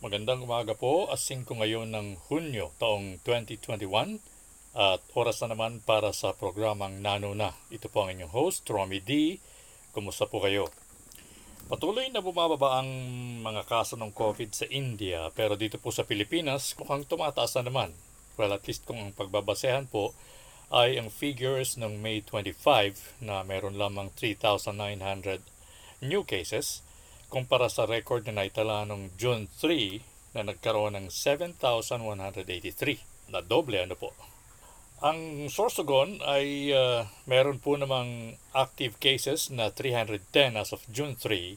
Magandang umaga po. Asing ko ngayon ng Hunyo taong 2021 at oras na naman para sa programang Nano na. Ito po ang inyong host, Romy D. Kumusta po kayo? Patuloy na bumababa ang mga kaso ng COVID sa India pero dito po sa Pilipinas mukhang tumataas na naman. Well, at least kung ang pagbabasehan po ay ang figures ng May 25 na meron lamang 3,900 new cases kumpara sa record na naitala noong June 3 na nagkaroon ng 7,183 na doble ano po. Ang Sorsogon ay uh, meron po namang active cases na 310 as of June 3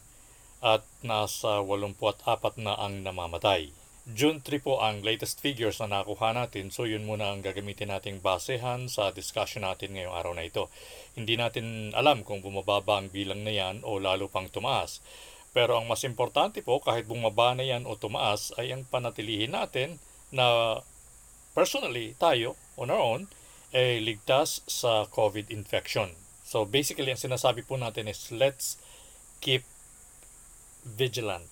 at nasa 84 na ang namamatay. June 3 po ang latest figures na nakuha natin so yun muna ang gagamitin nating basehan sa discussion natin ngayong araw na ito. Hindi natin alam kung bumababa ang bilang na yan o lalo pang tumaas. Pero ang mas importante po, kahit bumaba na yan o tumaas, ay ang panatilihin natin na personally, tayo, on our own, ay ligtas sa COVID infection. So basically, ang sinasabi po natin is let's keep vigilant.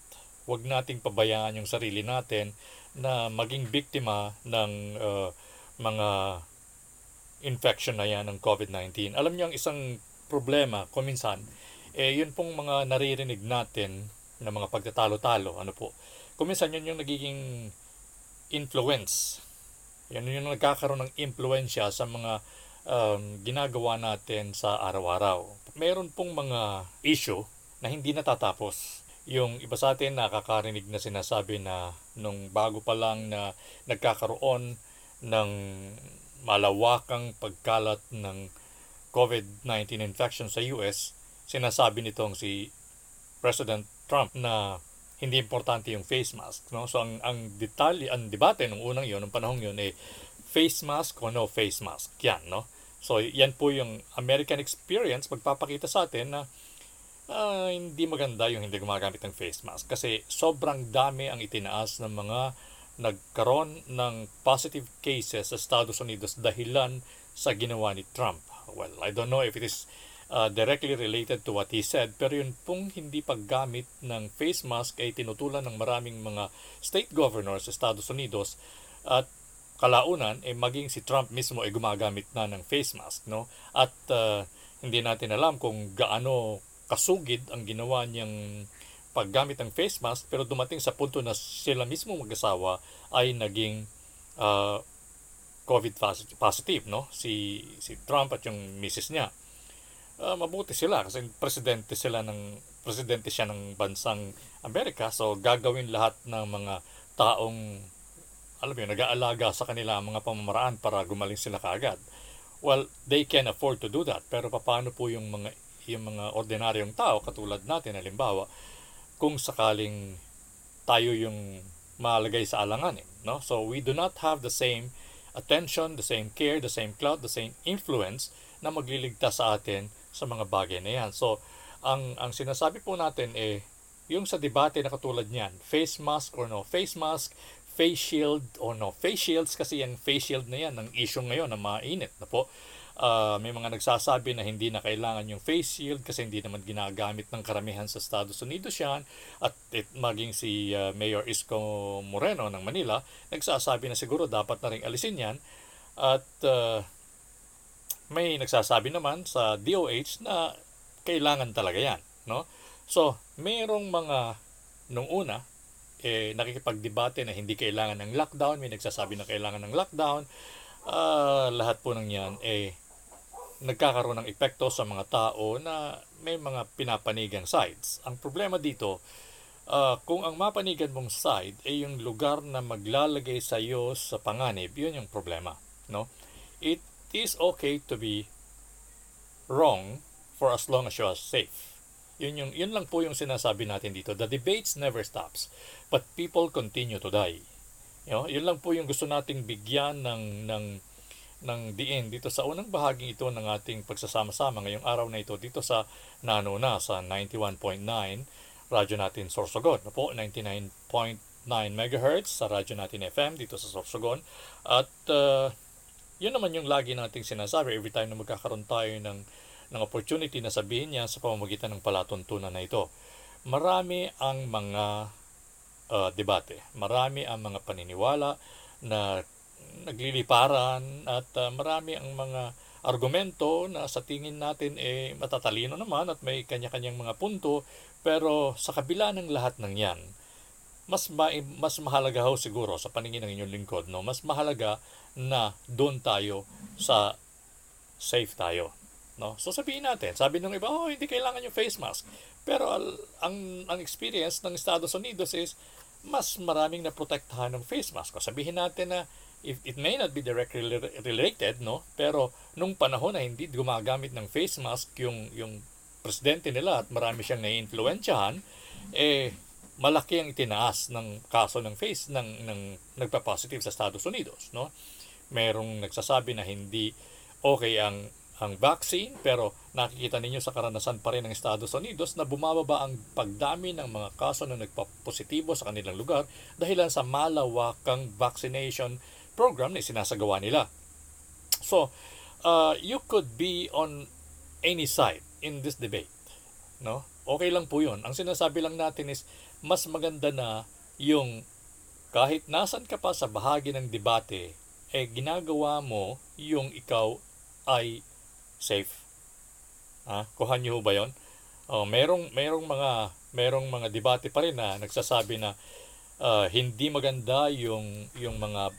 Huwag nating pabayaan yung sarili natin na maging biktima ng uh, mga infection na yan ng COVID-19. Alam niyo ang isang problema, kuminsan, eh yun pong mga naririnig natin na mga pagtatalo-talo, ano po. Kuminsan yun yung nagiging influence. Yan yung nagkakaroon ng impluensya sa mga um, ginagawa natin sa araw-araw. Meron pong mga issue na hindi natatapos. Yung iba sa atin nakakarinig na sinasabi na nung bago pa lang na nagkakaroon ng malawakang pagkalat ng COVID-19 infection sa US, sinasabi nitong si President Trump na hindi importante yung face mask. No? So ang, ang detalye, ang debate nung unang yon, nung panahong yon, eh, face mask o no face mask. Yan, no? So yan po yung American experience magpapakita sa atin na uh, hindi maganda yung hindi gumagamit ng face mask kasi sobrang dami ang itinaas ng mga nagkaroon ng positive cases sa Estados Unidos dahilan sa ginawa ni Trump. Well, I don't know if it is uh, directly related to what he said pero yun pong hindi paggamit ng face mask ay tinutulan ng maraming mga state governors sa Estados Unidos at kalaunan eh maging si Trump mismo ay gumagamit na ng face mask no? At uh, hindi natin alam kung gaano kasugid ang ginawa niyang paggamit ng face mask pero dumating sa punto na sila mismo mag-asawa ay naging uh, COVID positive no? Si si Trump at yung misis niya uh, mabuti sila kasi presidente sila ng presidente siya ng bansang Amerika so gagawin lahat ng mga taong alam mo nag-aalaga sa kanila ang mga pamamaraan para gumaling sila kaagad. Well, they can afford to do that. Pero paano po yung mga yung mga ordinaryong tao katulad natin halimbawa kung sakaling tayo yung malagay sa alanganin, no? So we do not have the same attention, the same care, the same clout, the same influence na magliligtas sa atin sa mga bagay na yan. So, ang, ang sinasabi po natin eh, yung sa debate na katulad niyan, face mask or no face mask, face shield or no face shields kasi yung face shield na yan ang issue ngayon na mainit na po. Uh, may mga nagsasabi na hindi na kailangan yung face shield kasi hindi naman ginagamit ng karamihan sa Estados Unidos yan at it, maging si uh, Mayor Isko Moreno ng Manila nagsasabi na siguro dapat na rin alisin yan at uh, may nagsasabi naman sa DOH na kailangan talaga yan. No? So, mayroong mga nung una, eh, nakikipagdebate na hindi kailangan ng lockdown, may nagsasabi na kailangan ng lockdown. Uh, lahat po ng yan, eh, nagkakaroon ng epekto sa mga tao na may mga pinapanigang sides. Ang problema dito, uh, kung ang mapanigan mong side ay yung lugar na maglalagay sa iyo sa panganib, yun yung problema. No? It is okay to be wrong for as long as you are safe. Yun, yung, yun lang po yung sinasabi natin dito. The debates never stops, but people continue to die. You know, yun lang po yung gusto nating bigyan ng, ng, ng diin dito sa unang bahaging ito ng ating pagsasama-sama ngayong araw na ito dito sa Nano na sa 91.9 radyo natin Sorsogon. No po, 99.9 MHz sa radyo natin FM dito sa Sorsogon. At uh, yun naman yung lagi nating sinasabi every time na magkakaroon tayo ng, ng opportunity na sabihin niya sa pamamagitan ng palatuntunan na ito. Marami ang mga uh, debate. Marami ang mga paniniwala na nagliliparan at uh, marami ang mga argumento na sa tingin natin eh matatalino naman at may kanya-kanyang mga punto pero sa kabila ng lahat ng yan mas ma- mas mahalaga ho siguro sa paningin ng inyong lingkod no mas mahalaga na doon tayo sa safe tayo no so sabihin natin sabi ng iba oh hindi kailangan yung face mask pero al, ang ang experience ng Estados Unidos is mas maraming naprotektahan ng face mask. Sabihin natin na if it may not be directly related, no? Pero nung panahon na hindi gumagamit ng face mask yung yung presidente nila at marami siyang naiimpluwensyahan, eh malaki ang itinaas ng kaso ng face ng ng nagpa-positive sa Estados Unidos, no? Merong nagsasabi na hindi okay ang ang vaccine pero nakikita ninyo sa karanasan pa rin ng Estados Unidos na bumababa ang pagdami ng mga kaso na nagpapositibo sa kanilang lugar dahil sa malawakang vaccination program na sinasagawa nila. So, uh, you could be on any side in this debate. No? Okay lang po yun. Ang sinasabi lang natin is mas maganda na yung kahit nasan ka pa sa bahagi ng debate, eh ginagawa mo yung ikaw ay safe. Ah, kuha niyo ba 'yon? Oh, merong merong mga merong mga debate pa rin na nagsasabi na uh, hindi maganda yung yung mga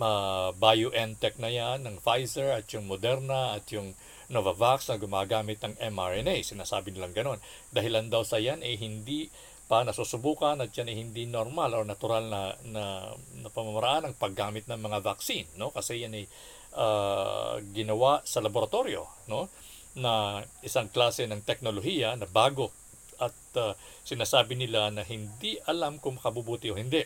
uh, BioNTech na yan ng Pfizer at yung Moderna at yung Novavax na gumagamit ng mRNA. Sinasabi nilang ganon. Dahilan daw sa yan eh hindi pa nasusubukan at yan ay hindi normal or natural na, na, na pamamaraan ng paggamit ng mga vaccine. No? Kasi yan ay uh, ginawa sa laboratorio no na isang klase ng teknolohiya na bago at uh, sinasabi nila na hindi alam kung makabubuti o hindi.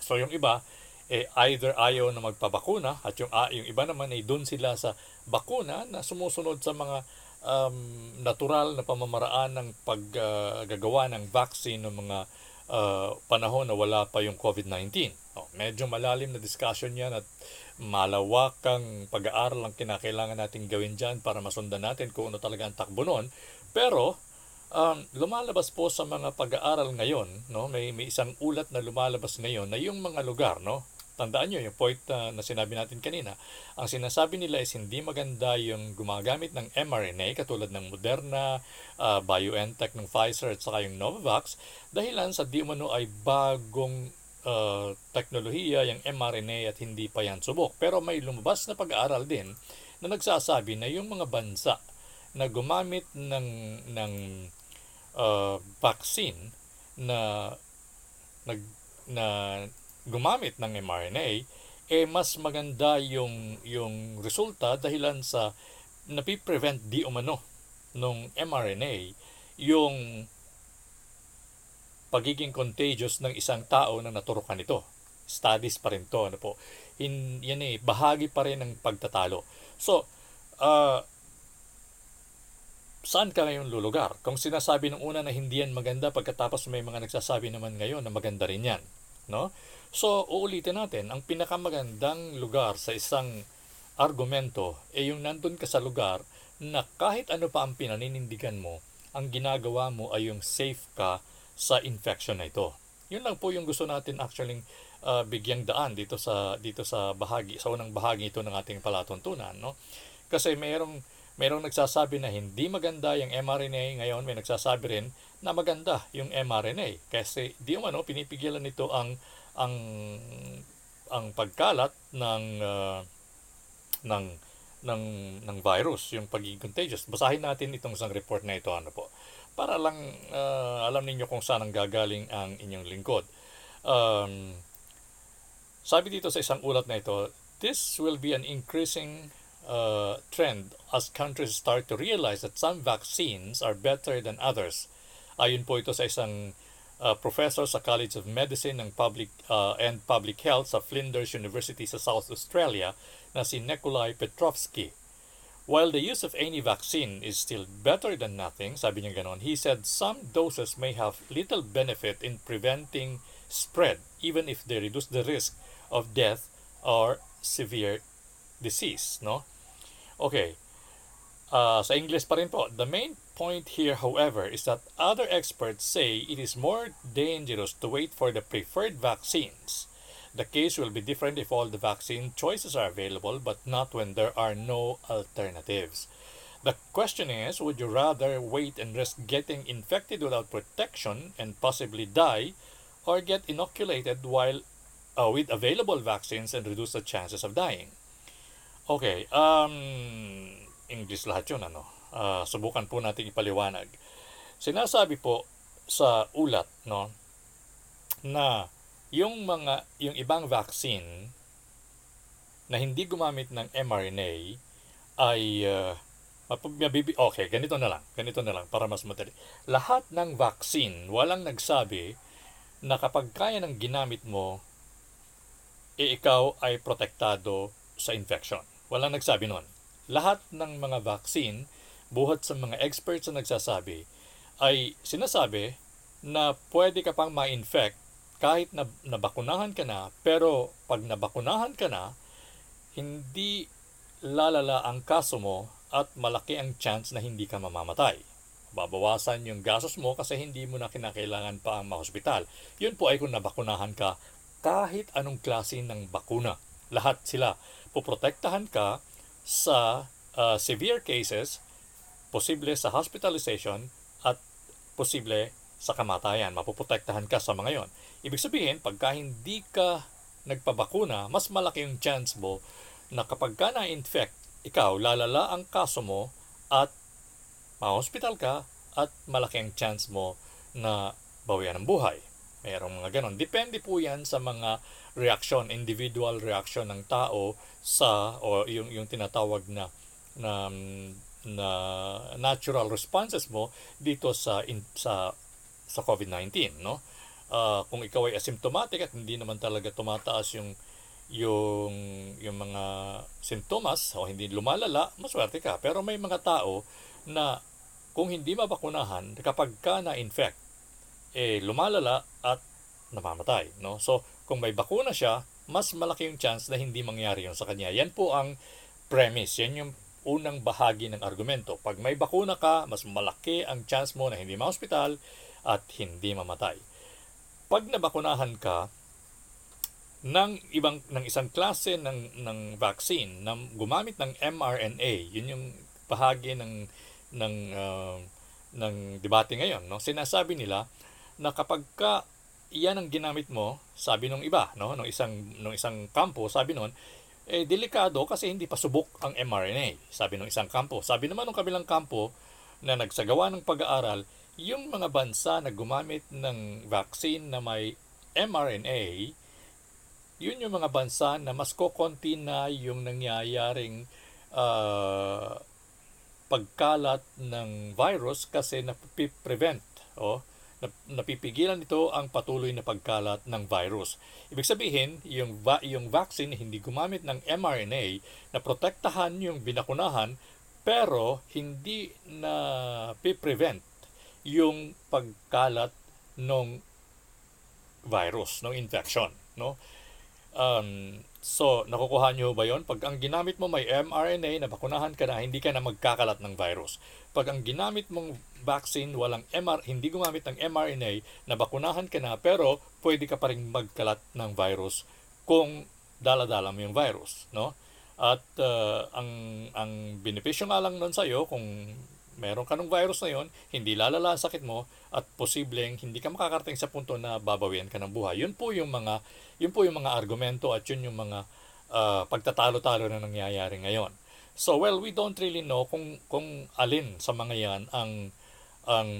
So yung iba eh either ayaw na magpabakuna at yung uh, yung iba naman ay doon sila sa bakuna na sumusunod sa mga um, natural na pamamaraan ng paggagawa uh, ng vaccine ng mga uh, panahon na wala pa yung COVID-19. Oh, medyo malalim na discussion yan at malawakang pag-aaral ang kinakailangan natin gawin dyan para masundan natin kung ano talaga ang takbo nun. Pero, um, lumalabas po sa mga pag-aaral ngayon, no? may, may isang ulat na lumalabas ngayon na yung mga lugar, no? Tandaan nyo yung point uh, na sinabi natin kanina, ang sinasabi nila is hindi maganda yung gumagamit ng mRNA katulad ng Moderna, uh, BioNTech ng Pfizer at saka yung Novavax dahilan sa di umano ay bagong uh, teknolohiya, yung mRNA at hindi pa yan subok. Pero may lumabas na pag-aaral din na nagsasabi na yung mga bansa na gumamit ng ng uh, vaccine na nag na gumamit ng mRNA eh mas maganda yung yung resulta dahilan sa napiprevent di umano nung mRNA yung pagiging contagious ng isang tao na naturukan nito. Studies pa rin to. Ano po. In, yan eh, bahagi pa rin ng pagtatalo. So, uh, saan ka ngayon lulugar? Kung sinasabi ng una na hindi yan maganda, pagkatapos may mga nagsasabi naman ngayon na maganda rin yan. No? So, uulitin natin, ang pinakamagandang lugar sa isang argumento ay yung nandun ka sa lugar na kahit ano pa ang pinaninindigan mo, ang ginagawa mo ay yung safe ka sa infection na ito. Yun lang po yung gusto natin actually uh, bigyang daan dito sa dito sa bahagi sa unang bahagi ito ng ating palatuntunan, no? Kasi mayroong mayroong nagsasabi na hindi maganda yung mRNA, ngayon may nagsasabi rin na maganda yung mRNA kasi di ano pinipigilan nito ang ang ang pagkalat ng uh, ng ng ng virus, yung pagiging contagious. Basahin natin itong isang report na ito ano po para lang uh, alam ninyo kung saan ang gagaling ang inyong lingkod. Um, sabi dito sa isang ulat na ito, this will be an increasing uh, trend as countries start to realize that some vaccines are better than others. Ayon po ito sa isang uh, professor sa College of Medicine and Public uh, and Public Health sa Flinders University sa South Australia na si Nikolai Petrovsky. While the use of any vaccine is still better than nothing, sabi niya ganon, he said some doses may have little benefit in preventing spread even if they reduce the risk of death or severe disease, no? Okay. Uh, sa English pa rin po. The main point here, however, is that other experts say it is more dangerous to wait for the preferred vaccines. The case will be different if all the vaccine choices are available, but not when there are no alternatives. The question is would you rather wait and risk getting infected without protection and possibly die, or get inoculated while uh, with available vaccines and reduce the chances of dying? Okay, um, English lahat yun, ano? Uh, subukan po natin ipaliwanag. Sinasabi po sa ulat, no, na yung mga, yung ibang vaccine na hindi gumamit ng mRNA ay uh, okay, ganito na lang. Ganito na lang para mas madali. Lahat ng vaccine, walang nagsabi na kapag kaya ng ginamit mo, e ikaw ay protektado sa infection. Walang nagsabi noon. Lahat ng mga vaccine, buhat sa mga experts na nagsasabi, ay sinasabi na pwede ka pang ma-infect kahit na nabakunahan ka na, pero pag nabakunahan ka na, hindi lalala ang kaso mo at malaki ang chance na hindi ka mamamatay. Babawasan yung gastos mo kasi hindi mo na kinakailangan pa ang mahospital. Yun po ay kung nabakunahan ka kahit anong klase ng bakuna. Lahat sila. Poprotektahan ka sa uh, severe cases, posible sa hospitalization at posible sa kamatayan. Mapuprotektahan ka sa mga yon. Ibig sabihin, pagka hindi ka nagpabakuna, mas malaki yung chance mo na kapag ka na-infect, ikaw, lalala ang kaso mo at ma-hospital ka at malaki ang chance mo na bawian ng buhay. Merong mga ganon. Depende po yan sa mga reaction, individual reaction ng tao sa o yung yung tinatawag na na na natural responses mo dito sa in, sa sa COVID-19, no? Uh, kung ikaw ay asymptomatic at hindi naman talaga tumataas yung yung yung mga sintomas o hindi lumalala, maswerte ka. Pero may mga tao na kung hindi mabakunahan, kapag ka na-infect, eh lumalala at namamatay, no? So, kung may bakuna siya, mas malaki yung chance na hindi mangyari yun sa kanya. Yan po ang premise. Yan yung unang bahagi ng argumento. Pag may bakuna ka, mas malaki ang chance mo na hindi ma-hospital at hindi mamatay. Pag nabakunahan ka ng ibang ng isang klase ng ng vaccine na gumamit ng mRNA, yun yung bahagi ng ng uh, ng debate ngayon, no? Sinasabi nila na kapag ka iyan ang ginamit mo, sabi nung iba, no, nung isang nung isang kampo, sabi noon, eh delikado kasi hindi pa subok ang mRNA, sabi nung isang kampo. Sabi naman ng kabilang kampo na nagsagawa ng pag-aaral, yung mga bansa na gumamit ng vaccine na may mRNA, yun yung mga bansa na mas kokonti na yung nangyayaring uh, pagkalat ng virus kasi na-prevent oh, napipigilan nito ang patuloy na pagkalat ng virus. Ibig sabihin, yung, va- yung vaccine hindi gumamit ng mRNA na protektahan yung binakunahan pero hindi na prevent yung pagkalat ng virus, ng infection. No? Um, so, nakukuha nyo ba yon? Pag ang ginamit mo may mRNA, na bakunahan ka na, hindi ka na magkakalat ng virus. Pag ang ginamit mong vaccine, walang MR, hindi gumamit ng mRNA, nabakunahan ka na, pero pwede ka pa rin magkalat ng virus kung daladala mo yung virus, no? At uh, ang ang benepisyo nga lang nun sa iyo kung meron ka ng virus na yon, hindi lalala sakit mo at posibleng hindi ka makakarating sa punto na babawian ka ng buhay. Yun po yung mga yun po yung mga argumento at yun yung mga uh, pagtatalo-talo na nangyayari ngayon. So well, we don't really know kung kung alin sa mga yan ang ang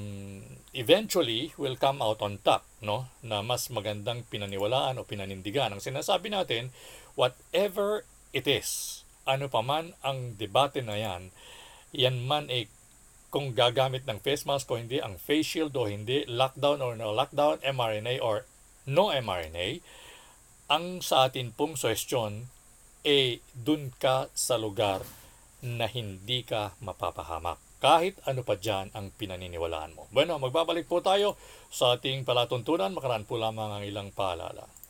eventually will come out on top, no? Na mas magandang pinaniwalaan o pinanindigan. Ang sinasabi natin, whatever it is, ano pa man ang debate na yan, yan man ay kung gagamit ng face mask o hindi, ang face shield o hindi, lockdown or no lockdown, mRNA or no mRNA, ang sa atin pong suwestyon, eh, dun ka sa lugar na hindi ka mapapahamak kahit ano pa dyan ang pinaniniwalaan mo. Bueno, magbabalik po tayo sa ating palatuntunan. Makaraan po lamang ang ilang paalala.